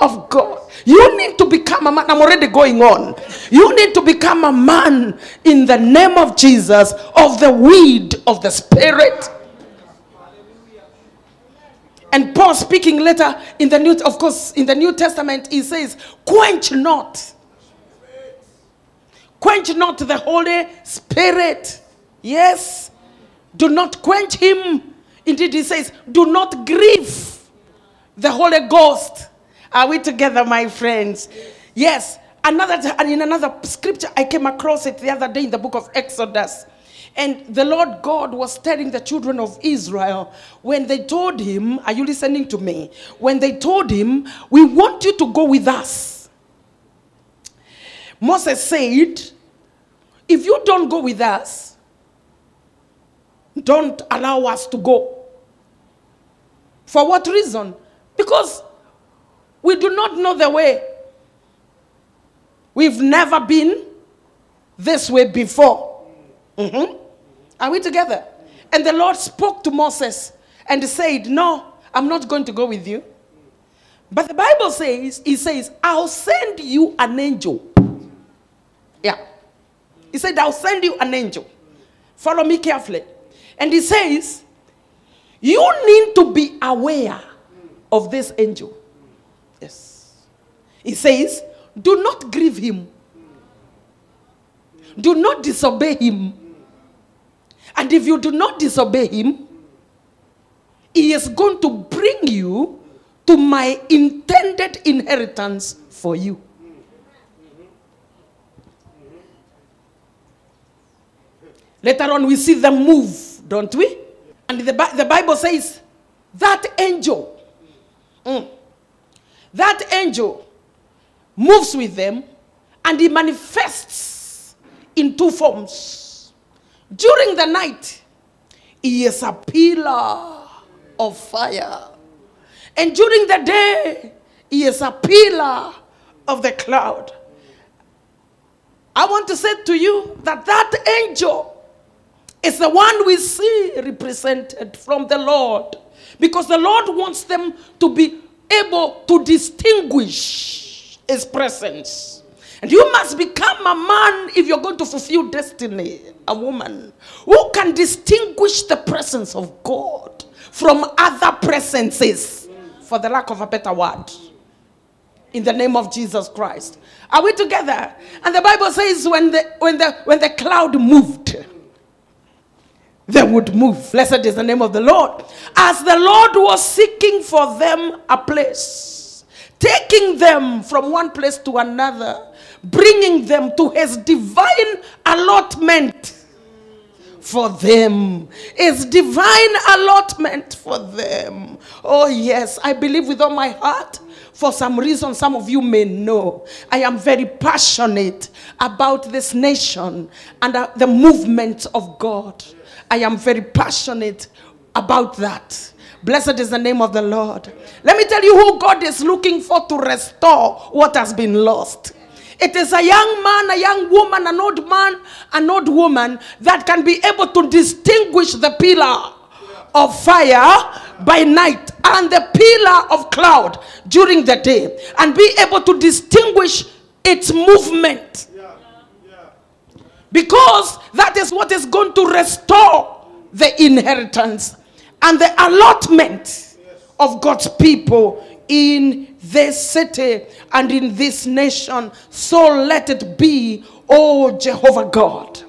of God. You need to become a man. I'm already going on. You need to become a man in the name of Jesus of the weed of the Spirit. And Paul speaking later in the New, of course, in the New Testament, he says, quench not. Quench not the Holy Spirit. Yes. Do not quench him. Indeed, he says, do not grieve the Holy Ghost. Are we together, my friends? Yes. Another and in another scripture, I came across it the other day in the book of Exodus. And the Lord God was telling the children of Israel when they told him, Are you listening to me? When they told him, We want you to go with us. Moses said, If you don't go with us, don't allow us to go. For what reason? Because we do not know the way. We've never been this way before. Mhm. Are we together? And the Lord spoke to Moses and said, No, I'm not going to go with you. But the Bible says, He says, I'll send you an angel. Yeah. He said, I'll send you an angel. Follow me carefully. And He says, You need to be aware of this angel. He says, Do not grieve him, do not disobey him. And if you do not disobey him, he is going to bring you to my intended inheritance for you. Later on, we see them move, don't we? And the, the Bible says that angel, mm, that angel moves with them and he manifests in two forms. During the night, he is a pillar of fire. And during the day, he is a pillar of the cloud. I want to say to you that that angel is the one we see represented from the Lord. Because the Lord wants them to be able to distinguish His presence. And you must become a man if you're going to fulfill destiny, a woman who can distinguish the presence of God from other presences, for the lack of a better word in the name of Jesus Christ. Are we together? And the Bible says when the when the when the cloud moved, they would move. Blessed is the name of the Lord. As the Lord was seeking for them a place, taking them from one place to another, bringing them to his divine allotment for them. His divine allotment for them. Oh, yes, I believe with all my heart. For some reason, some of you may know, I am very passionate about this nation and uh, the movement of God. I am very passionate about that. Blessed is the name of the Lord. Let me tell you who God is looking for to restore what has been lost. It is a young man, a young woman, an old man, an old woman that can be able to distinguish the pillar of fire by night and the pillar of cloud during the day and be able to distinguish its movement. Because that is what is going to restore the inheritance and the allotment of God's people in this city and in this nation. So let it be, oh Jehovah God,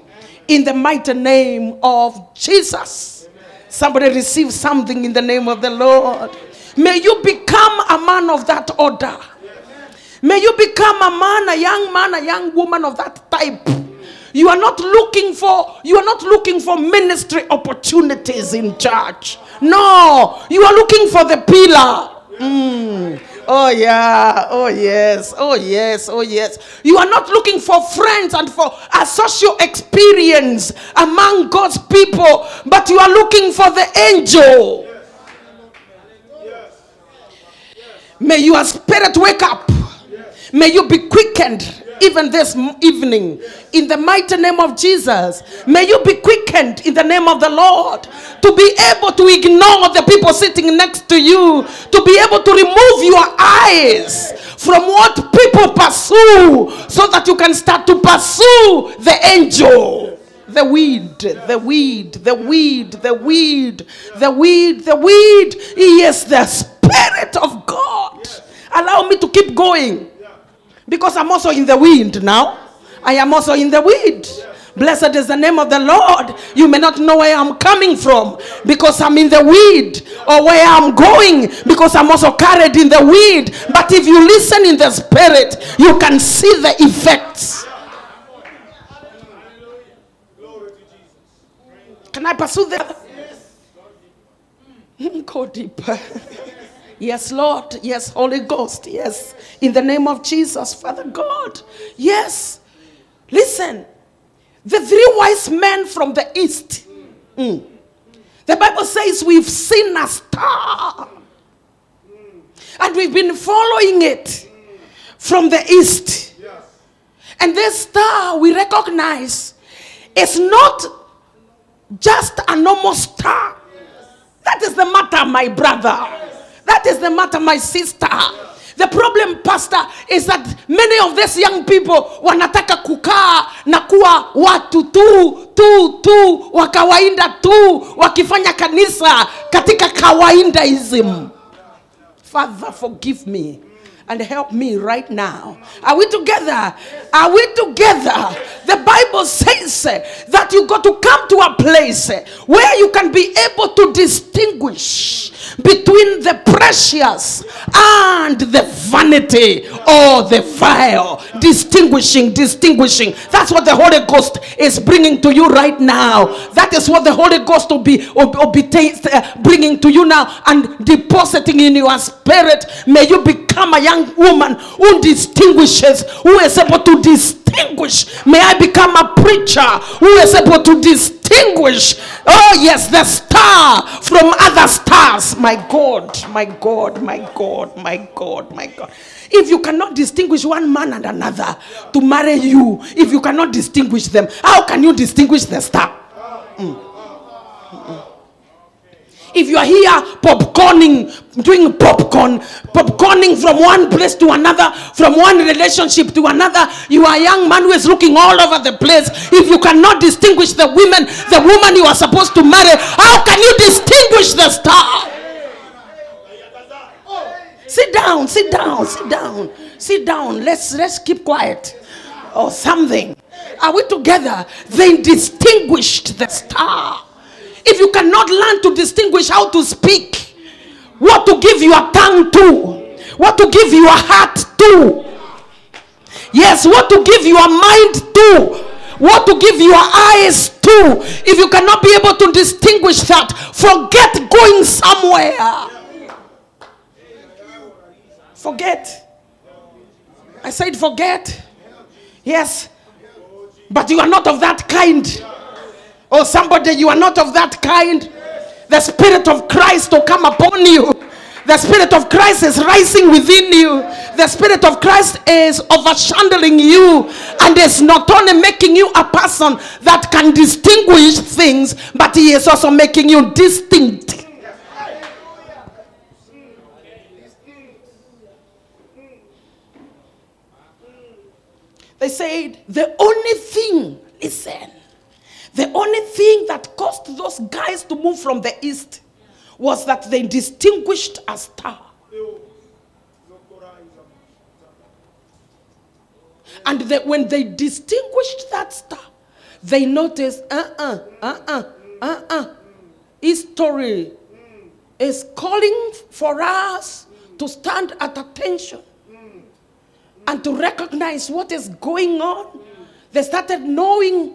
in the mighty name of Jesus. Somebody receive something in the name of the Lord. May you become a man of that order. May you become a man, a young man, a young woman of that type. You are not looking for you are not looking for ministry opportunities in church. No, you are looking for the pillar. Mm. Oh yeah, oh yes, oh yes, oh yes. You are not looking for friends and for a social experience among God's people, but you are looking for the angel. May your spirit wake up. May you be quickened even this evening in the mighty name of Jesus. May you be quickened in the name of the Lord to be able to ignore the people sitting next to you, to be able to remove your eyes from what people pursue so that you can start to pursue the angel. The weed, the weed, the weed, the weed, the weed, the weed. Yes, the Spirit of God. Allow me to keep going because I'm also in the wind now. I am also in the wind. Blessed is the name of the Lord. You may not know where I'm coming from because I'm in the weed or where I'm going because I'm also carried in the weed. But if you listen in the spirit, you can see the effects. Can I pursue the Go deeper. Yes, Lord. Yes, Holy Ghost. Yes. In the name of Jesus, Father God. Yes. Listen. The three wise men from the east. Mm. The Bible says we've seen a star. And we've been following it from the east. And this star we recognize is not just a normal star. That is the matter, my brother. That is the matter, my sister. The problem pastor is that many of these young people wanataka kukaa na kuwa watu tu tu tu wa kawaida tu wakifanya kanisa katika kawaindaism. Father forgive me and help me right now. Are we together? Are we together? The Bible says that you got to come to a place where you can be able to distinguish between the precious and the vanity or the vile. Distinguishing, distinguishing. That's what the Holy Ghost is bringing to you right now. That is what the Holy Ghost will be, will be uh, bringing to you now and depositing in your spirit. May you become a young woman who distinguishes, who is able to distinguish. May I become a preacher who is able to distinguish. Oh, yes, the star from other stars. My God, my God, my God, my God, my God. If you cannot distinguish one man and another to marry you, if you cannot distinguish them, how can you distinguish the star? Mm. If you are here popcorning, doing popcorn, popcorning from one place to another, from one relationship to another, you are a young man who is looking all over the place. If you cannot distinguish the women, the woman you are supposed to marry, how can you distinguish the star? Sit down, sit down, sit down, sit down. Let's let's keep quiet or something. Are we together? They distinguished the star. If you cannot learn to distinguish how to speak, what to give your tongue to, what to give your heart to, yes, what to give your mind to, what to give your eyes to, if you cannot be able to distinguish that, forget going somewhere. Forget. I said, forget. Yes. But you are not of that kind. Oh, somebody, you are not of that kind. The Spirit of Christ will come upon you. The Spirit of Christ is rising within you. The Spirit of Christ is overshadowing you and is not only making you a person that can distinguish things, but He is also making you distinct. They said, the only thing, listen, the only thing that caused those guys to move from the east was that they distinguished a star. And that when they distinguished that star, they noticed, uh uh, uh uh, uh uh, history is calling for us to stand at attention and to recognize what is going on. They started knowing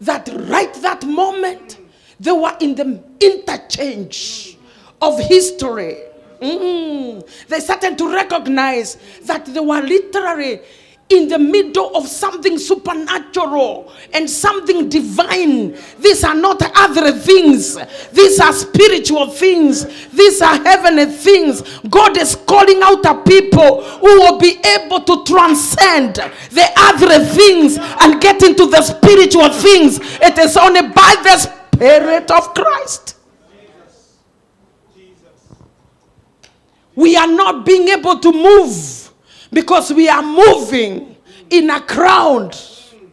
that right that moment they were in the interchange of history. Mm. They started to recognize that they were literally in the middle of something supernatural and something divine. These are not other things, these are spiritual things, these are heavenly things. God is calling out a people who will be able to transcend the other things and get into the spiritual things. It is only by the Spirit of Christ. We are not being able to move Because we are moving in a crowd.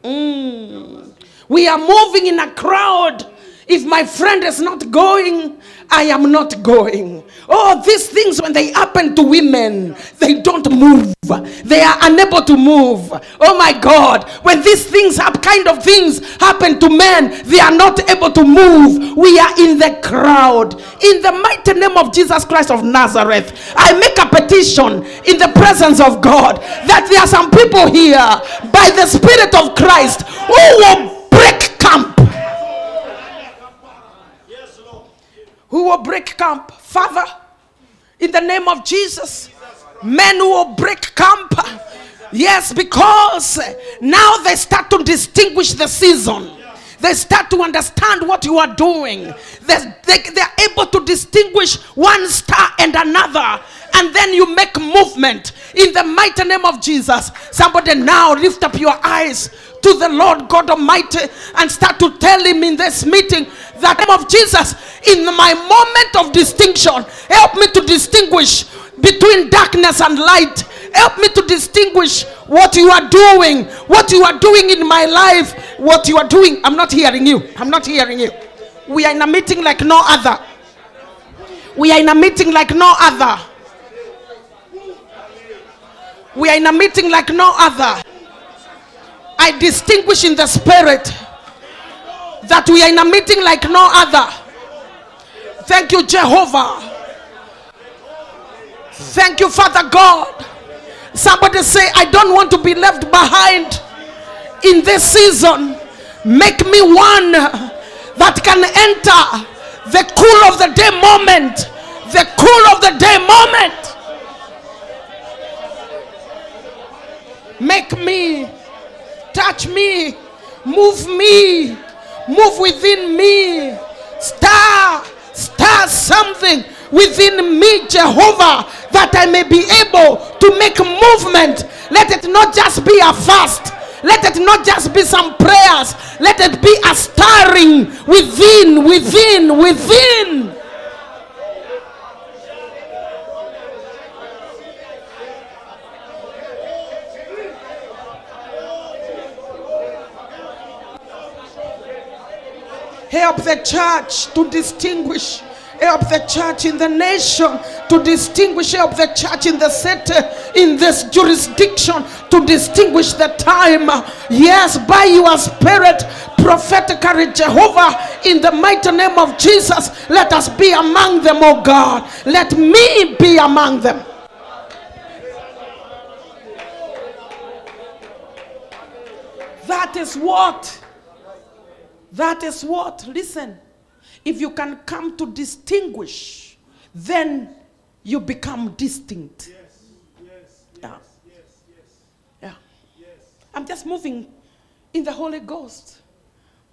Mm. We are moving in a crowd. If my friend is not going, I am not going. Oh, these things, when they happen to women, they don't move. They are unable to move. Oh my God. When these things have kind of things happen to men, they are not able to move. We are in the crowd. In the mighty name of Jesus Christ of Nazareth, I make a petition in the presence of God that there are some people here by the Spirit of Christ who will break camp who will break camp. Father, in the name of Jesus, men who will break camp. Yes, because now they start to distinguish the season. They start to understand what you are doing. They, they, they're able to distinguish one star and another. And then you make movement in the mighty name of Jesus. Somebody now lift up your eyes to the Lord God Almighty and start to tell Him in this meeting that name of Jesus in my moment of distinction, help me to distinguish between darkness and light. Help me to distinguish what you are doing, what you are doing in my life, what you are doing. I'm not hearing you. I'm not hearing you. We are in a meeting like no other. We are in a meeting like no other. We are in a meeting like no other. I distinguish in the spirit that we are in a meeting like no other. Thank you, Jehovah. Thank you, Father God. Somebody say, I don't want to be left behind in this season. Make me one that can enter the cool of the day moment. The cool of the day moment. Make me, touch me, move me, move within me. Stir, stir something within me, Jehovah, that I may be able to make movement. Let it not just be a fast. Let it not just be some prayers. Let it be a stirring within, within, within. Help the church to distinguish. Help the church in the nation to distinguish. Help the church in the city, in this jurisdiction, to distinguish the time. Yes, by your spirit, prophetically, Jehovah, in the mighty name of Jesus, let us be among them, oh God. Let me be among them. That is what that is what, listen, if you can come to distinguish, then you become distinct. Yes, yes, Yeah. yes, yes, Yeah. yes. I'm just moving in the Holy Ghost.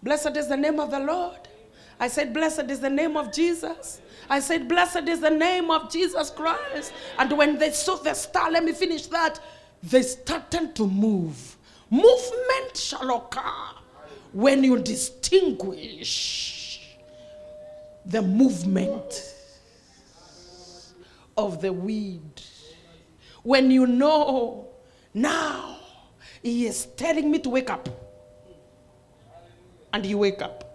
Blessed is the name of the Lord. I said, Blessed is the name of Jesus. I said, Blessed is the name of Jesus Christ. And when they saw the star, let me finish that, they started to move. Movement shall occur when you distinguish the movement of the weed. When you know now he is telling me to wake up, and you wake up.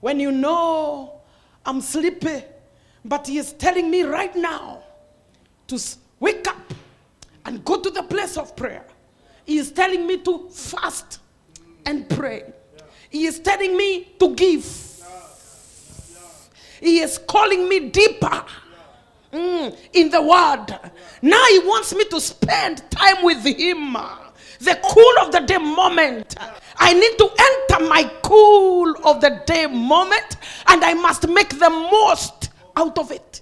When you know I'm sleepy, but he is telling me right now to wake up and go to the place of prayer. He is telling me to fast and pray. He is telling me to give. He is calling me deeper mm, in the word. Now he wants me to spend time with him. The cool of the day moment. I need to enter my cool of the day moment and I must make the most out of it.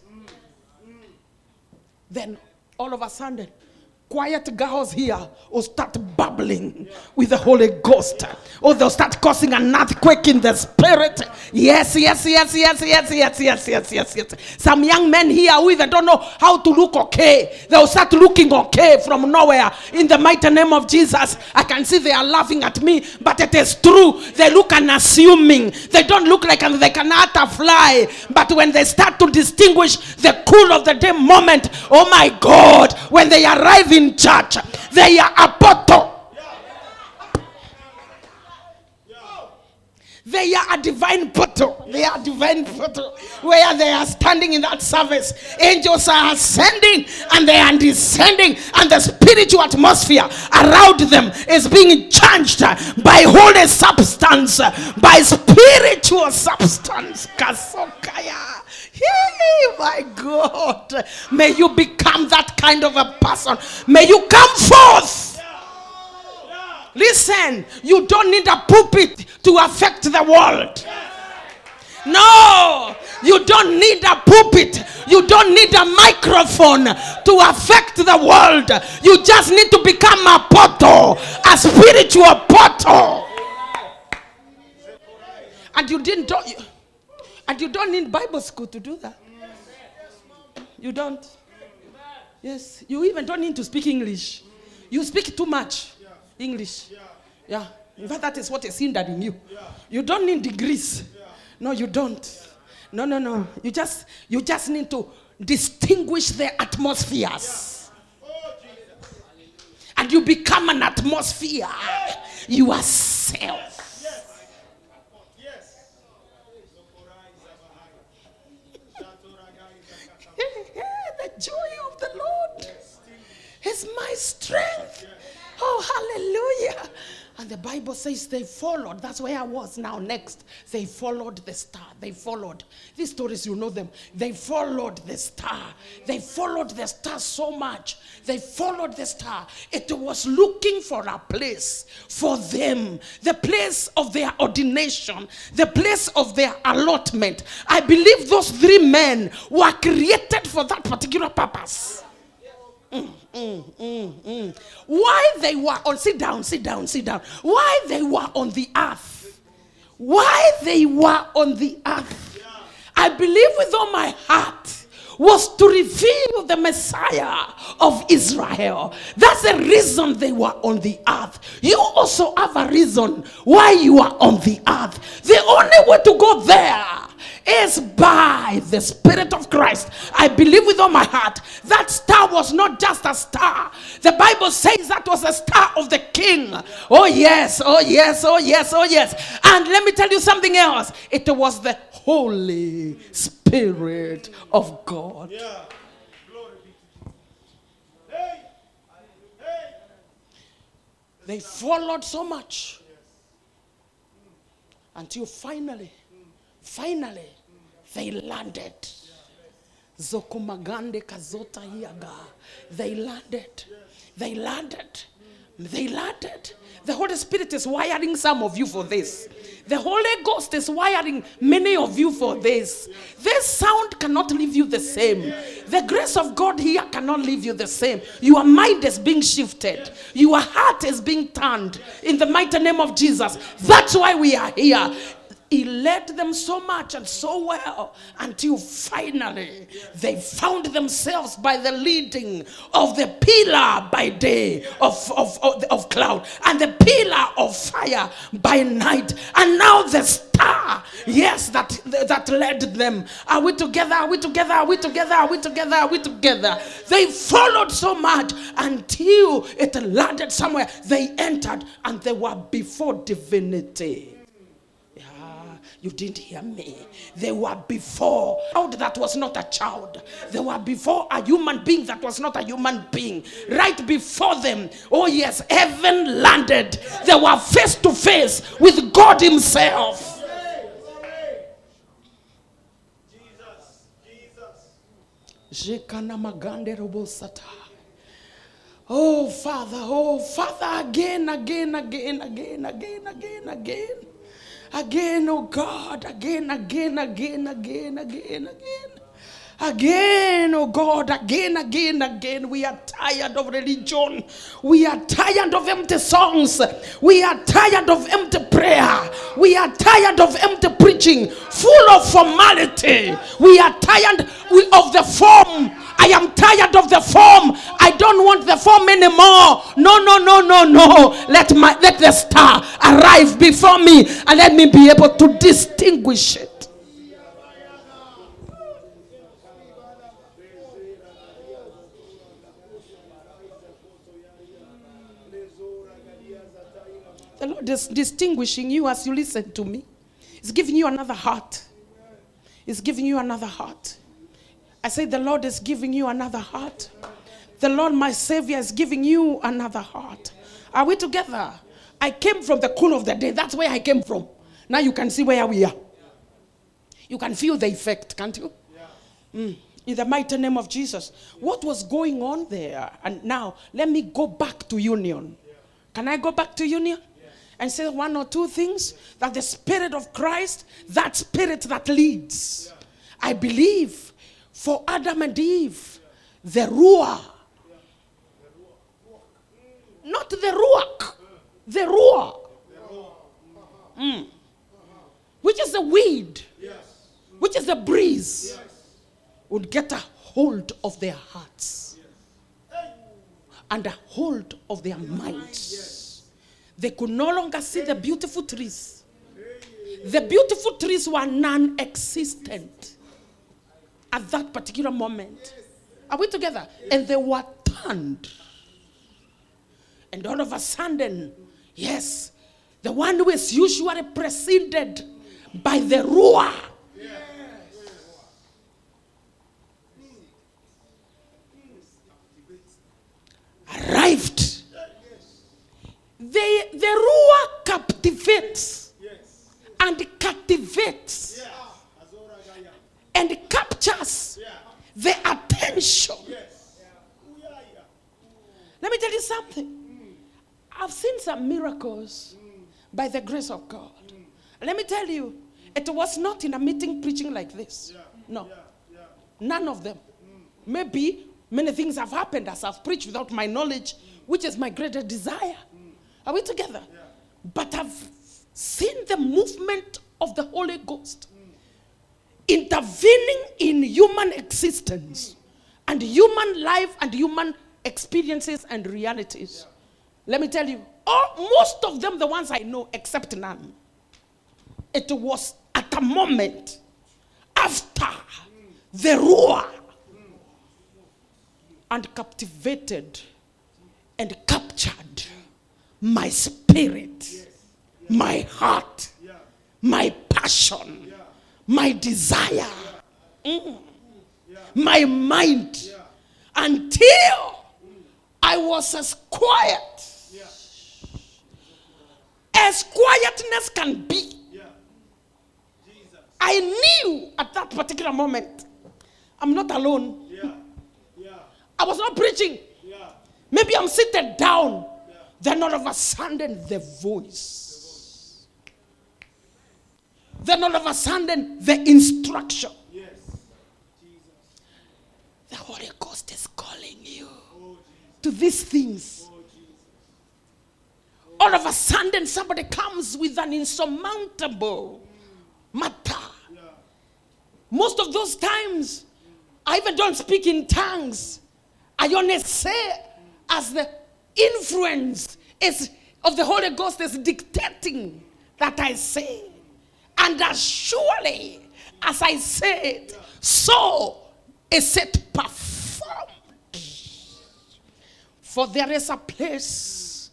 Then all of a sudden, quiet girls here will start bubbling with the Holy Ghost. Or they'll start causing an earthquake in the spirit. Yes, yes, yes, yes, yes, yes, yes, yes, yes, yes. Some young men here who even don't know how to look okay. They'll start looking okay from nowhere. In the mighty name of Jesus, I can see they are laughing at me, but it is true. They look unassuming. They don't look like they can utter fly. But when they start to distinguish the cool of the day moment, oh my God, when they arrive in church, they are a bottle. They are a divine portal. They are divine portal. Where they are standing in that service, angels are ascending and they are descending, and the spiritual atmosphere around them is being changed by holy substance, by spiritual substance. Kasokaya. Hey, my God. May you become that kind of a person. May you come forth. Listen, you don't need a pulpit to affect the world. No, you don't need a pulpit. You don't need a microphone to affect the world. You just need to become a portal, a spiritual portal. And you didn't do, and you don't need Bible school to do that. You don't. Yes, you even don't need to speak English. You speak too much English. Yeah. In fact, that is what is hindering you. You don't need degrees. No, you don't. No, no, no. You just you just need to distinguish the atmospheres. And you become an atmosphere You yourself. Yes. the joy of the Lord my strength. Oh, hallelujah. And the Bible says they followed. That's where I was now. Next, they followed the star. They followed. These stories, you know them. They followed the star. They followed the star so much. They followed the star. It was looking for a place for them, the place of their ordination, the place of their allotment. I believe those three men were created for that particular purpose. Mm, mm, mm, Why they were on, sit down, sit down, sit down. Why they were on the earth. Why they were on the earth. I believe with all my heart was to reveal the Messiah of Israel. That's the reason they were on the earth. You also have a reason why you are on the earth. The only way to go there is by the Spirit of Christ. I believe with all my heart that star was not just a star. The Bible says that was a star of the king. Oh, yes, oh, yes, oh, yes, oh, yes. And let me tell you something else it was the Holy Spirit of God. Yeah. Glory be to Jesus. Hey. Hey. They followed so much until finally, finally, they landed. Zokumagande kazota hiaga. They landed. They landed. They landed. The Holy Spirit is wiring some of you for this. The Holy Ghost is wiring many of you for this. This sound cannot leave you the same. The grace of God here cannot leave you the same. Your mind is being shifted, your heart is being turned in the mighty name of Jesus. That's why we are here. He led them so much and so well until finally they found themselves by the leading of the pillar by day of, of, of, of cloud and the pillar of fire by night. And now the star, yes, that, that led them. Are we together? Are we together? Are we together? Are we together? Are we together? They followed so much until it landed somewhere. They entered and they were before divinity. You didn't hear me. They were before a child that was not a child. They were before a human being that was not a human being. Right before them, oh yes, heaven landed. They were face to face with God Himself. Oh, Father, oh, Father, again, again, again, again, again, again, again. Again, oh God, again, again, again, again, again, again. Again, oh God, again, again, again. We are tired of religion. We are tired of empty songs. We are tired of empty prayer. We are tired of empty preaching, full of formality. We are tired of the form. I am tired of the form. I don't want the form anymore. No, no, no, no, no. Let my let the star arrive before me and let me be able to distinguish it. The Lord is distinguishing you as you listen to me. He's giving you another heart. He's giving you another heart. I say, The Lord is giving you another heart. The Lord, my Savior, is giving you another heart. Are we together? I came from the cool of the day. That's where I came from. Now you can see where we are. You can feel the effect, can't you? Mm. In the mighty name of Jesus. What was going on there? And now, let me go back to union. Can I go back to union? And say one or two things that the Spirit of Christ, that Spirit that leads. I believe for Adam and Eve, the Ruah, not the Ruach, the Ruah, Mm. which is the weed, which is the breeze, would get a hold of their hearts and a hold of their minds. They could no longer see the beautiful trees. The beautiful trees were non existent at that particular moment. Are we together? And they were turned. And all of a sudden, yes, the one who is usually preceded by the Ruah They, the Ruah captivates and captivates and captures the attention. Let me tell you something. I've seen some miracles by the grace of God. Let me tell you, it was not in a meeting preaching like this. No. None of them. Maybe many things have happened as I've preached without my knowledge, which is my greatest desire. Are we together? But I've seen the movement of the Holy Ghost intervening in human existence and human life and human experiences and realities. Let me tell you, all, most of them, the ones I know, except none, it was at a moment after the roar and captivated and captured my spirit, my heart, my passion, my desire, mm, my mind, until I was as quiet as quietness can be. I knew at that particular moment, I'm not alone. I was not preaching. Maybe I'm seated down. Then all of a sudden, the voice. Then all of a sudden, the instruction. The Holy Ghost is calling you to these things. All of a sudden, somebody comes with an insurmountable matter. Most of those times, I even don't speak in tongues. I only say as the influence is of the Holy Ghost is dictating that I say. And as surely as I say it, so is it performed. For there is a place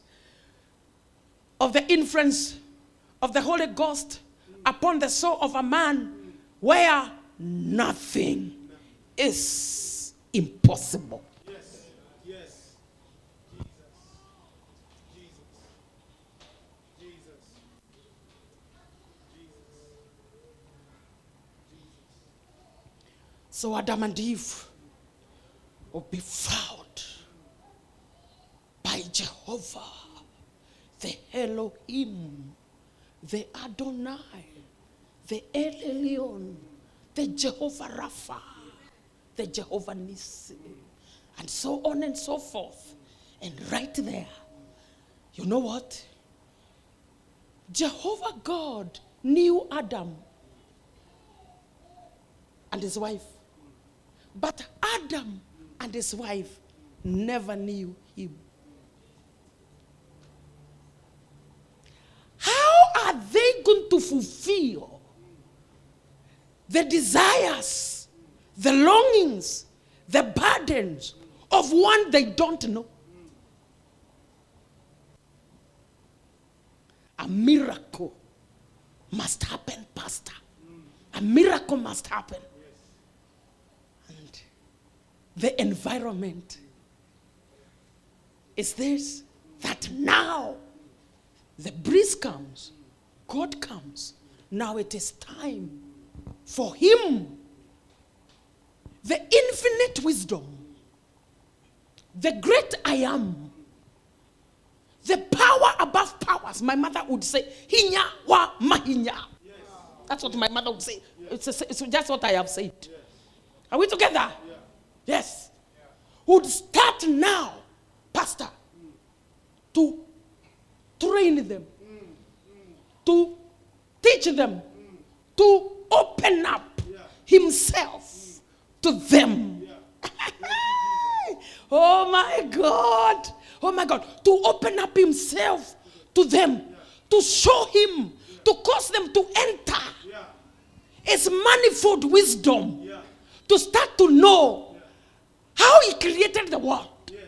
of the influence of the Holy Ghost upon the soul of a man where nothing is impossible. So Adam and Eve will be found by Jehovah, the Elohim, the Adonai, the El Elyon, the Jehovah Rapha, the Jehovah Nissi, and so on and so forth. And right there, you know what? Jehovah God knew Adam and his wife. But Adam and his wife never knew him. How are they going to fulfill the desires, the longings, the burdens of one they don't know? A miracle must happen, Pastor. A miracle must happen. The environment is this that now the breeze comes, God comes. Now it is time for Him, the infinite wisdom, the great I am, the power above powers. My mother would say, Hinya wa mahinya. That's what my mother would say. It's, it's just what I have said. Are we together? Yes. Would start now, Pastor, to train them, to teach them, to open up Himself to them. oh my God. Oh my God. To open up Himself to them, to show Him, to cause them to enter. His manifold wisdom, to start to know how He created the world, Yes.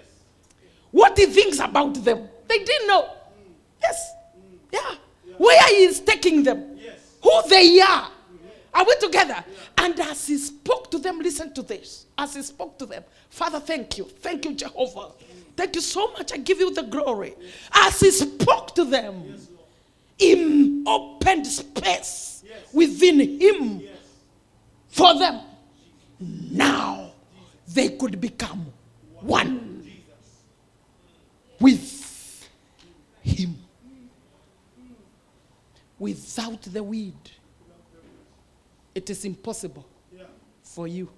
what He thinks about them. They didn't know. Yes. Yeah. Where He is taking them, Yes. who they are. Are we together? And as He spoke to them, listen to this. As He spoke to them, Father, thank you. Thank you, Jehovah. Thank you so much. I give you the glory. As He spoke to them, He opened space within Him for them. Now they could become one with Him. Without the weed, it is impossible for you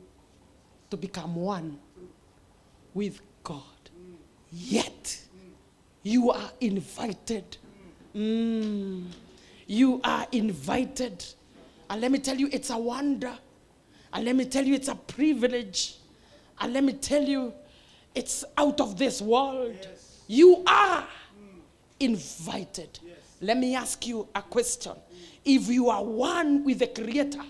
to become one with God. Yet, you are invited. Mm. You are invited. And let me tell you, it's a wonder. And let me tell you, it's a privilege. And let me tell you, it's out of this world. You are invited. Let me ask you a question. If you are one with the creator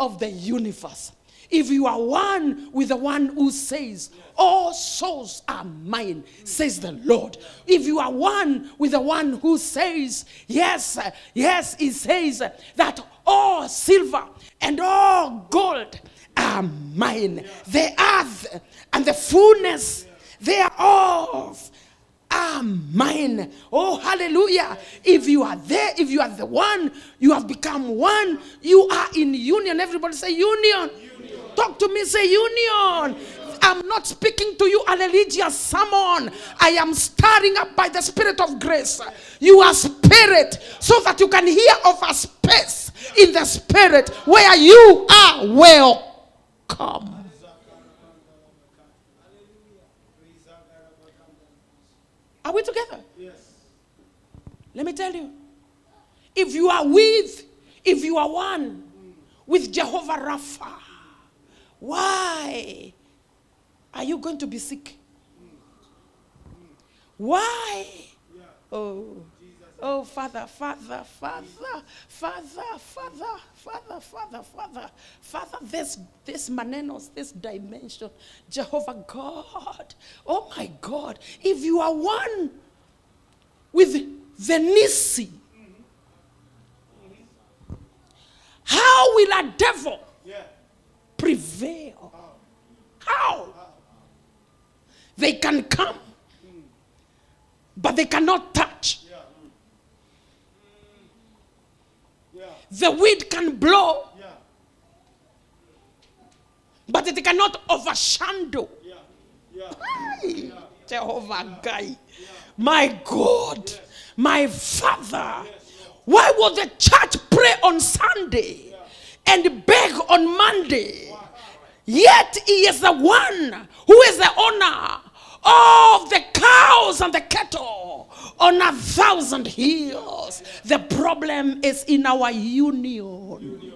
of the universe, if you are one with the one who says, All souls are mine, says the Lord. If you are one with the one who says, Yes, yes, he says that all silver and all gold are mine. The earth and the fullness thereof are mine. Oh, hallelujah. If you are there, if you are the one, you have become one, you are in union. Everybody say union. Talk to me, say union. I'm not speaking to you a religious sermon. I am stirring up by the Spirit of grace. You are spirit, so that you can hear of a space in the spirit where you are welcome. Are we together? Yes. Let me tell you. If you are with, if you are one with Jehovah Rapha, why are you going to be sick? Why? Oh, oh, Father, Father, Father, Father, Father, Father, Father, Father, Father, this, this manenos, this dimension, Jehovah God, oh my God, if you are one with the Nissi, how will a devil prevail? How? They can come, but they cannot touch. Yeah. Yeah. The wind can blow, Yeah. but it cannot overshadow. Yeah. Yeah. Hey, Jehovah Guy, my God, my Father. Why will the church pray on Sunday and beg on Monday? Yet he is the one who is the owner of the cows and the cattle on a thousand hills. The problem is in our union.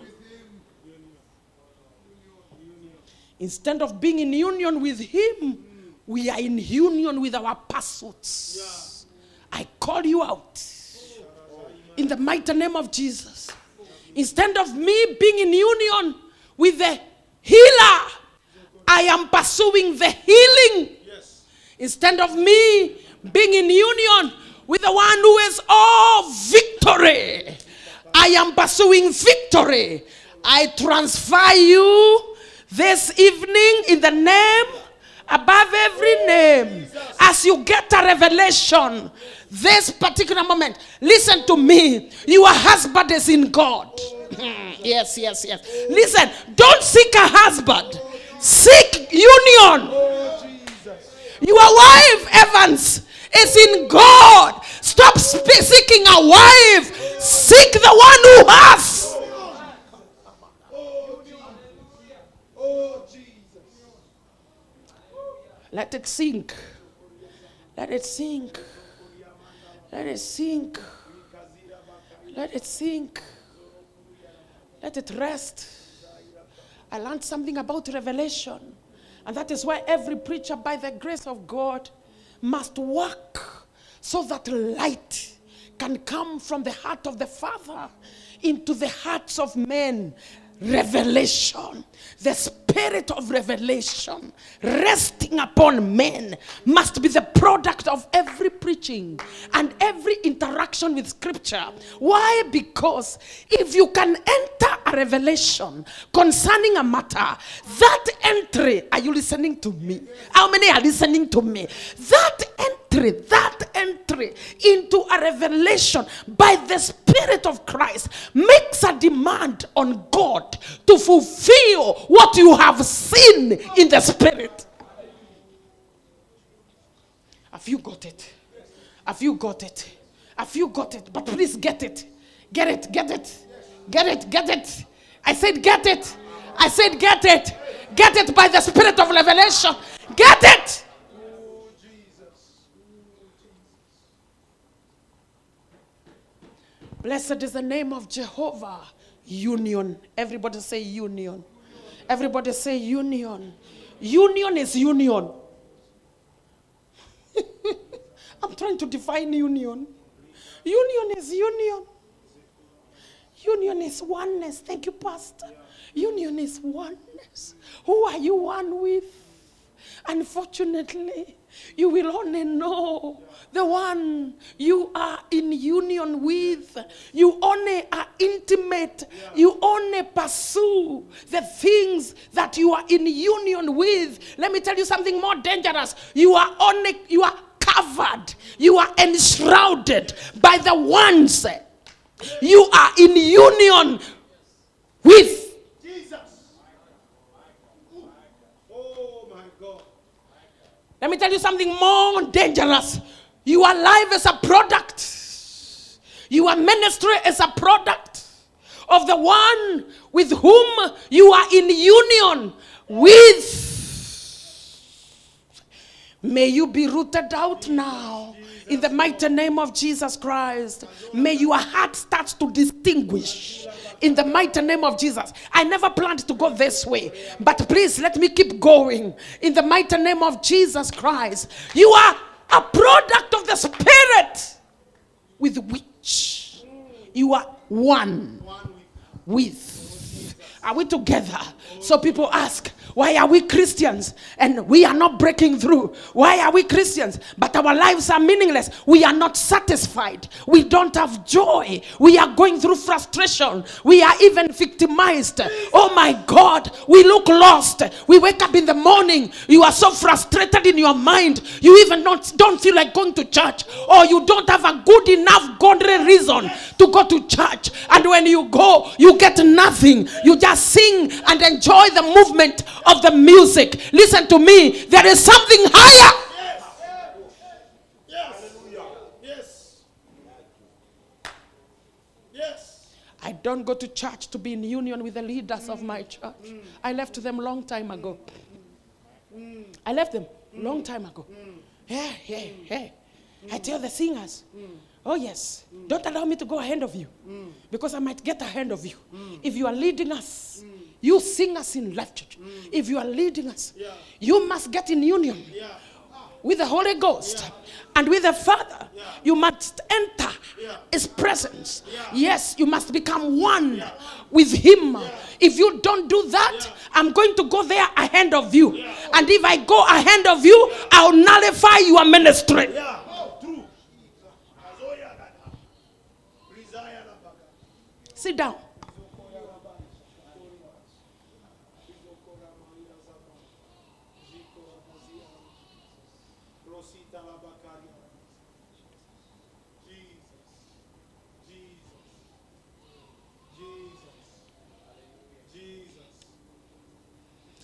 Instead of being in union with him, we are in union with our pursuits. I call you out in the mighty name of Jesus. Instead of me being in union with the healer, I am pursuing the healing. Instead of me being in union with the one who is all victory, I am pursuing victory. I transfer you this evening in the name above every name. As you get a revelation, this particular moment, listen to me. Your husband is in God. yes, yes, yes. Listen, don't seek a husband, seek union. Your wife, Evans, is in God. Stop seeking a wife. Seek the one who has. Let it sink. Let it sink. Let it sink. Let it sink. Let it rest. I learned something about revelation. And that is why every preacher, by the grace of God, must work so that light can come from the heart of the Father into the hearts of men. Revelation, the spirit of revelation resting upon men must be the product of every preaching and every interaction with scripture. Why? Because if you can enter a revelation concerning a matter, that entry, are you listening to me? How many are listening to me? That entry, that entry into a revelation by the Spirit of Christ makes a demand on God to fulfill what you have seen in the Spirit. Have you got it? Have you got it? Have you got it? But please get it. Get it, get it. Get it, get it. I said, get it. I said, get it. Get it by the Spirit of revelation. Get it. Oh, Jesus. Blessed is the name of Jehovah. Union. Everybody say union. Everybody say union. Union is union. I'm trying to define union. Union is union. Union is oneness. Thank you, Pastor. Union is oneness. Who are you one with? Unfortunately, you will only know the one you are in union with. You only are intimate. You only pursue the things that you are in union with. Let me tell you something more dangerous. You are only you are covered. You are enshrouded by the ones you are in union with. Jesus. Oh, my God. Let me tell you something more dangerous. Your life is a product. Your ministry is a product of the one with whom you are in union with. May you be rooted out now in the mighty name of Jesus Christ. May your heart start to distinguish in the mighty name of Jesus. I never planned to go this way, but please let me keep going in the mighty name of Jesus Christ. You are a product of the Spirit with which you are one with. Are we together? So people ask, why are we Christians and we are not breaking through? Why are we Christians but our lives are meaningless? We are not satisfied. We don't have joy. We are going through frustration. We are even victimized. Oh my God, we look lost. We wake up in the morning. You are so frustrated in your mind. You even not, don't feel like going to church or you don't have a good enough godly reason to go to church. And when you go, you get nothing. You just sing and enjoy the movement of the music. Listen to me. There is something higher. I don't go to church to be in union with the leaders of my church. I left them long time ago. I left them long time ago. Yeah, yeah, yeah. I tell the singers, oh yes, don't allow me to go ahead of you because I might get ahead of you. If you are leading us, you sing us in Life Church, if you are leading us, Yeah. you must get in union Yeah. with the Holy Ghost and with the Father. Yeah. You must enter Yeah. His presence. Yeah. Yes, you must become one with Him. If you don't do that, Yeah. I'm going to go there ahead of you. And if I go ahead of you, I'll nullify your ministry. Sit down.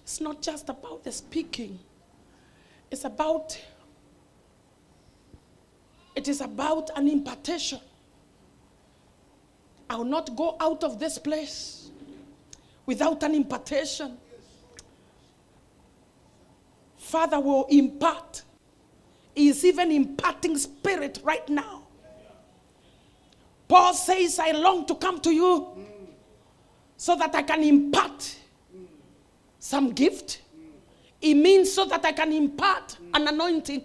It's not just about the speaking, it's about it is about an impartation. I will not go out of this place without an impartation. Father will impart. He is even imparting spirit right now. Paul says, I long to come to you so that I can impart some gift. It means so that I can impart an anointing,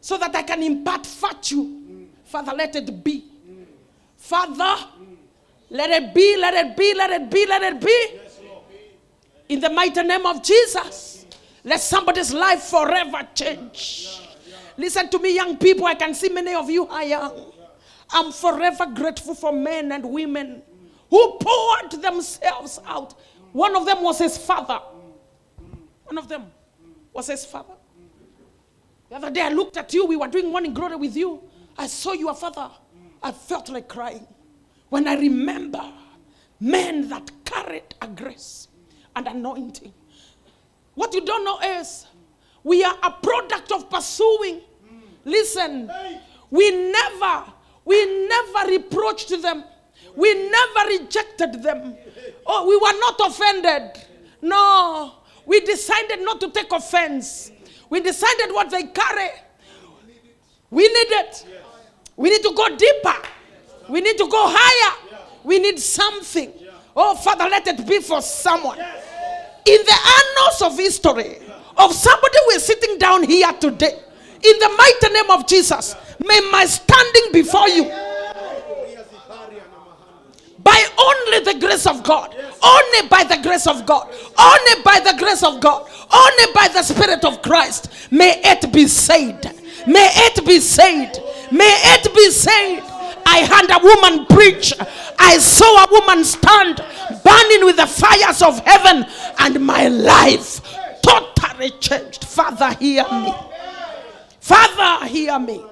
so that I can impart virtue. Father, let it be. Father, let it be, let it be, let it be, let it be. In the mighty name of Jesus, let somebody's life forever change. Listen to me, young people. I can see many of you are young. I'm forever grateful for men and women who poured themselves out. One of them was his father. One of them was his father. The other day I looked at you. We were doing morning glory with you. I saw your father. I felt like crying when I remember men that carried a grace and anointing. What you don't know is we are a product of pursuing. Listen, we never, we never reproached them. We never rejected them. Oh, we were not offended. No, we decided not to take offense. We decided what they carry. We need it. We need to go deeper. We need to go higher. We need something. Oh, Father, let it be for someone. In the annals of history of somebody who is sitting down here today, in the mighty name of Jesus, may my standing before you by only the grace of God, only by the grace of God, only by the grace of God, only by the Spirit of Christ, may it be said. May it be said. May it be said. I heard a woman preach. I saw a woman stand burning with the fires of heaven, and my life totally changed. Father, hear me. Father, hear me.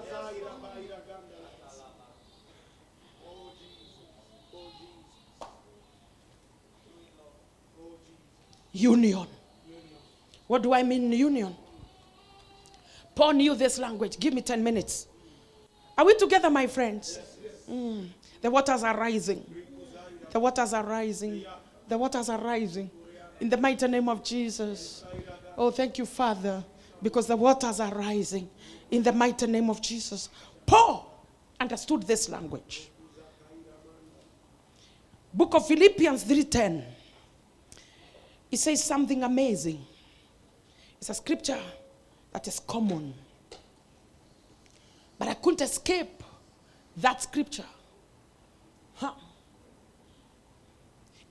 Union. What do I mean, union? Paul knew this language. Give me 10 minutes. Are we together, my friends? Mm. The waters are rising. The waters are rising. The waters are rising. In the mighty name of Jesus. Oh, thank you, Father, because the waters are rising. In the mighty name of Jesus. Paul understood this language. Book of Philippians 3:10. It says something amazing. It's a scripture that is common. But I couldn't escape that scripture. Huh.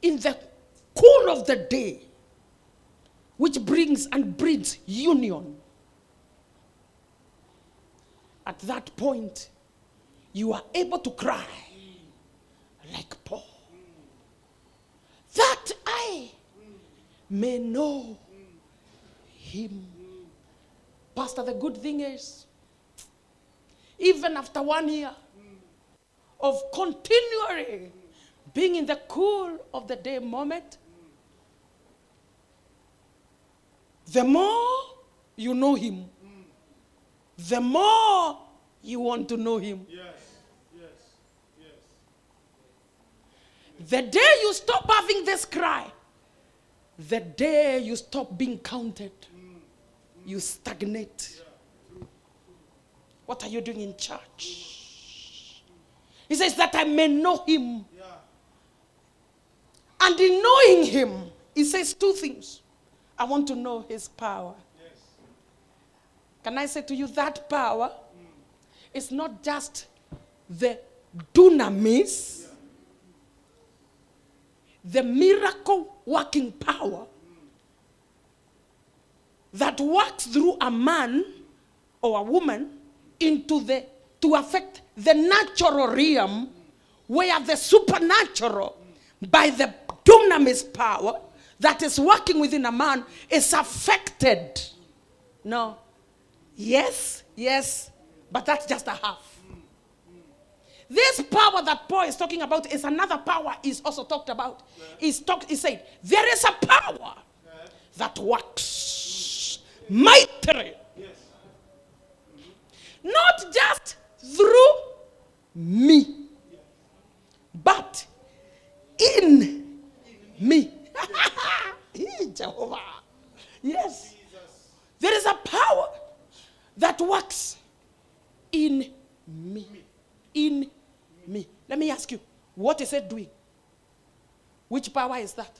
In the cool of the day, which brings and breeds union, at that point, you are able to cry like Paul. That I may know him. Pastor, the good thing is, even after one year of continually being in the cool of the day moment, the more you know him, the more you want to know him. Yes. Yes. Yes. The day you stop having this cry, the day you stop being counted, mm, mm. you stagnate. What are you doing in church? He says that I may know him. Yeah. And in knowing him, he says two things. I want to know his power. Yes. Can I say to you that power is not just the dunamis, the miracle working power that works through a man or a woman into the to affect the natural realm where the supernatural by the dunamis power that is working within a man is affected no yes yes but that's just a half this power that Paul is talking about is another power is also talked about. He's talked, he said, there is a power that works mightily. Not just through me, but in me. Eh, Jehovah. Yes. There is a power that works in me. In me. Let me ask you, what is it doing? Which power is that?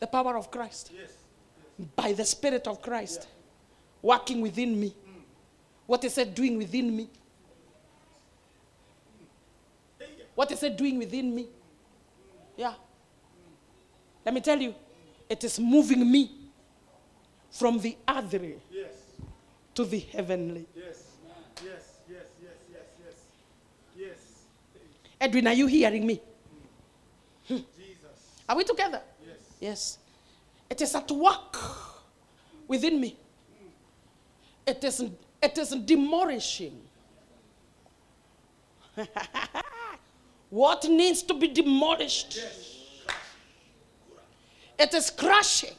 The power of Christ. Yes. By the Spirit of Christ working within me. What is it doing within me? What is it doing within me? Yeah. Let me tell you, it is moving me from the earthly Yes. to the heavenly. Yes. Yes. Yes. Yes. Yes. Yes. Yes. Edwin, are you hearing me? Hmm. Jesus. Are we together? Yes. Yes. It is at work within me. It is, it is demolishing. what needs to be demolished? It is crushing.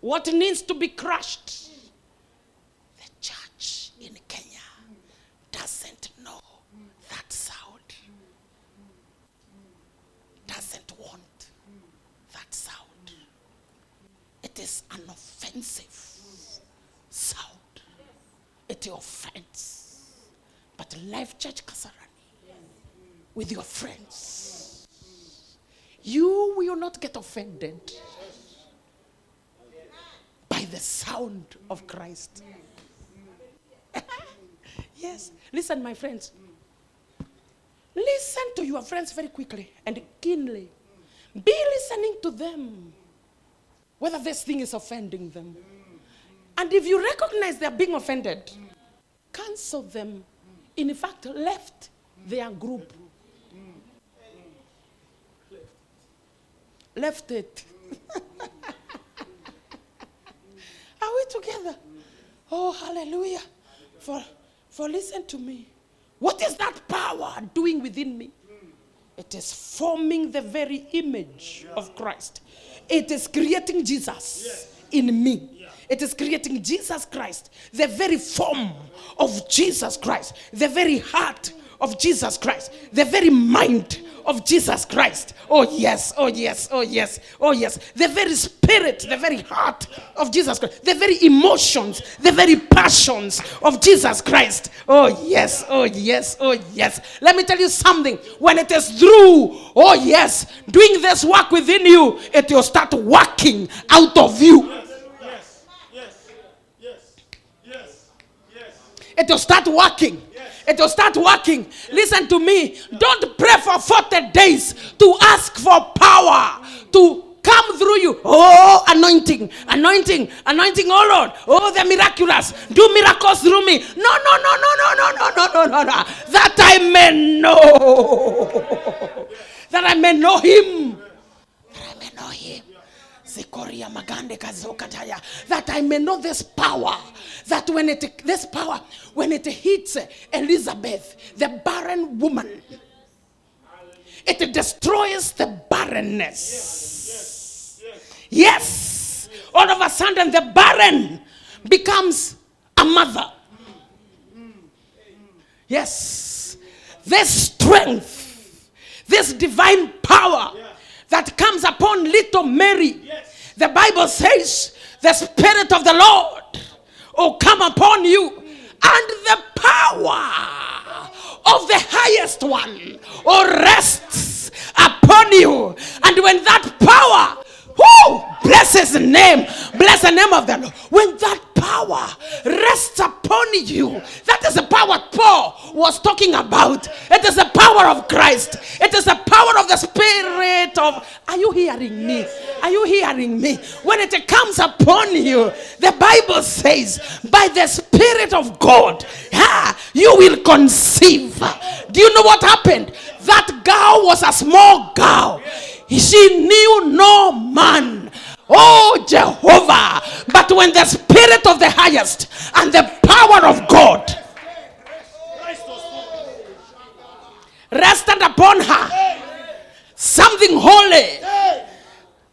What needs to be crushed? The church in Kenya doesn't know that sound. Doesn't want that sound. It is an offensive sound. It friends, But Life Church Kasarani, with your friends, you will not get offended by the sound of Christ. yes. Listen, my friends. Listen to your friends very quickly and keenly. Be listening to them, whether this thing is offending them. And if you recognize they're being offended, cancel them. In fact, left their group. Left it. Are we together? Oh, hallelujah. For, for listen to me. What is that power doing within me? It is forming the very image of Christ. It is creating Jesus in me. It is creating Jesus Christ, the very form of Jesus Christ, the very heart of Jesus Christ, the very mind of Jesus Christ. Oh, yes, oh, yes, oh, yes, oh, yes. The very spirit, the very heart of Jesus Christ, the very emotions, the very passions of Jesus Christ. Oh, yes, oh, yes, oh, yes. Let me tell you something. When it is through, oh, yes, doing this work within you, it will start working out of you. Yes. Yes. Yes. Yes. Yes. It will start working. It will start working. Listen to me. Don't pray for 40 days to ask for power to come through you. Oh, anointing, anointing, anointing, oh Lord. Oh, the miraculous. Do miracles through me. No, no, no, no, no, no, no, no, no, no, no. That I may know. that I may know him. That I may know him. That I may know this power. That when it this power, when it hits Elizabeth, the barren woman, it destroys the barrenness. Yes. All of a sudden, the barren becomes a mother. Yes. This strength, this divine power that comes upon little Mary. Yes. The Bible says, The Spirit of the Lord will come upon you, and the power of the highest one will rests upon you. And when that power, bless his name, bless the name of the Lord. When that power rests upon you, that is the power Paul was talking about. It is the power of Christ, it is the power of the Spirit of. Are you hearing me? Are you hearing me? When it comes upon you, the Bible says, by the Spirit of God, ah, you will conceive. Do you know what happened? That girl was a small girl. She knew no man. Oh, Jehovah. But when the Spirit of the highest and the power of God rested upon her, something holy,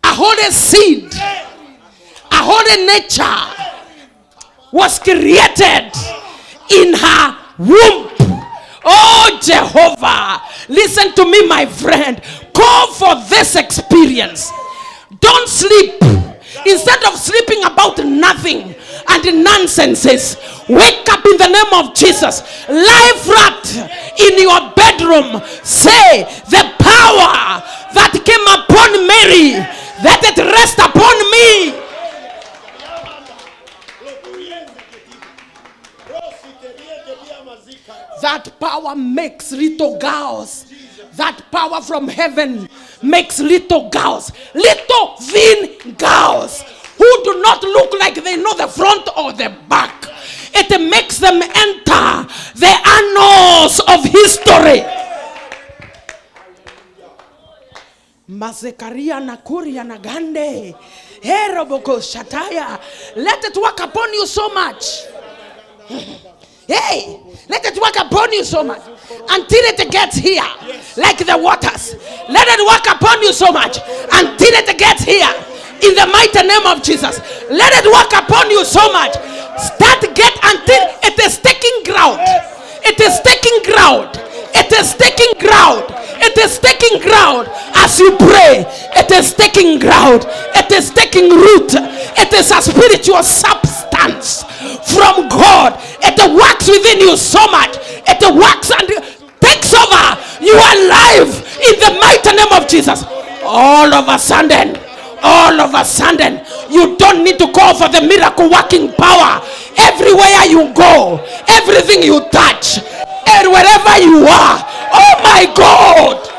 a holy seed, a holy nature was created in her womb. Oh, Jehovah. Listen to me, my friend. Call for this experience. Don't sleep. Instead of sleeping about nothing and nonsenses, wake up in the name of Jesus. Lie flat in your bedroom. Say, The power that came upon Mary, let it rest upon me. That power makes little girls. That power from heaven makes little girls, little thin girls who do not look like they know the front or the back. It makes them enter the annals of history. Mazekaria na kuria na gande. Heroboko shataya. Let it work upon you so much. Hey, let it work upon you so much until it gets here, like the waters. Let it work upon you so much until it gets here. In the mighty name of Jesus, let it work upon you so much. Start get until it is taking ground. It is taking ground. It is taking ground. It is taking ground as you pray. It is taking ground. It is taking root. It is a spiritual substance from God. It works within you so much. It works and takes over. You are alive in the mighty name of Jesus. All of a sudden, all of a sudden, you don't need to call for the miracle working power. Everywhere you go, everything you touch, and wherever you are, oh my God.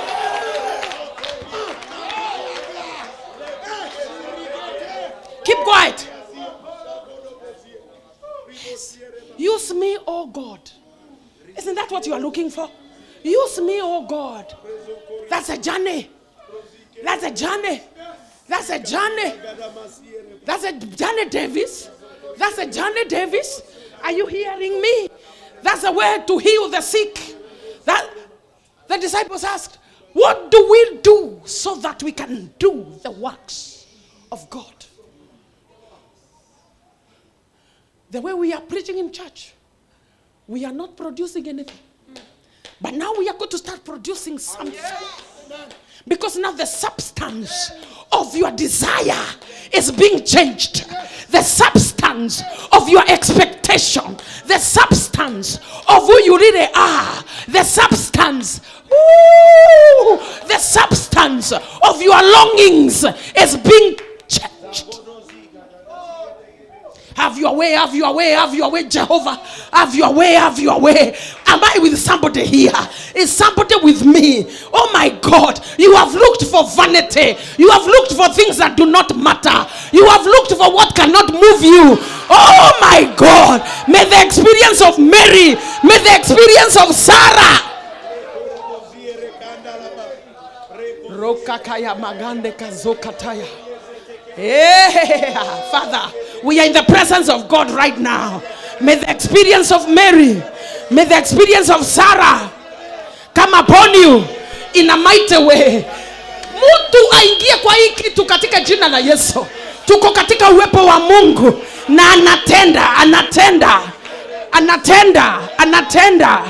Keep quiet. Use me, oh God. Isn't that what you are looking for? Use me, oh God. That's a journey. That's a journey. That's a journey. That's a Johnny Davis. That's a Johnny Davis. Are you hearing me? That's a way to heal the sick. That the disciples asked, What do we do so that we can do the works of God? The way we are preaching in church, we are not producing anything. But now we are going to start producing something. Because now the substance of your desire is being changed. The substance of your expectation, the substance of who you really are, the substance, ooh, the substance of your longings is being changed. Have your way, have your way, have your way, Jehovah. Have your way, have your way. Am I with somebody here? Is somebody with me? Oh my God. You have looked for vanity. You have looked for things that do not matter. You have looked for what cannot move you. Oh my God. May the experience of Mary, may the experience of Sarah. Magande. Yeah, Father, we are in the presence of God right now. May the experience of Mary, may the experience of Sarah come upon you in a mighty way. Mtu aingie kwa hii kitu katika jina la Yesu. Tuko katika uwepo wa Mungu na anatenda, anatenda, anatenda, anatenda,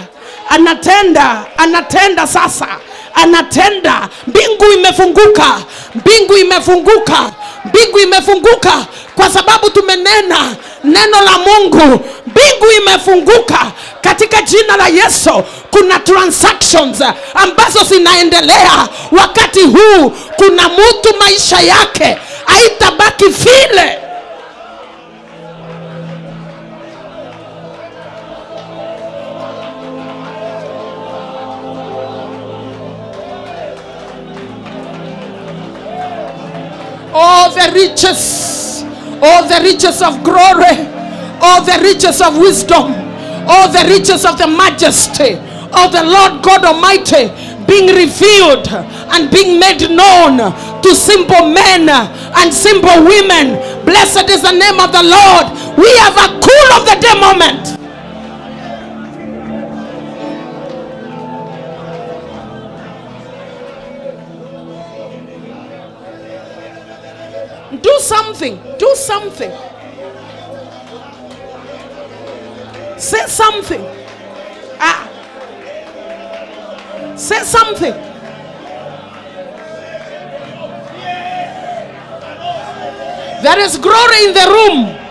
anatenda, anatenda sasa, anatenda mbingu imefunguka mbingu imefunguka mbingu imefunguka kwa sababu tumenena neno la mungu. Mbingu imefunguka katika jina la yesu. Kuna transactions ambazo zinaendelea. Wakati huu kuna mtu maisha yake haitabaki vile all the riches, all the riches of glory, all the riches of wisdom, all the riches of the majesty of the Lord God Almighty being revealed and being made known to simple men and simple women. Blessed is the name of the Lord. We have a cool of the day moment. Something. Do something. Say something. Ah. Say something. There is glory in the room.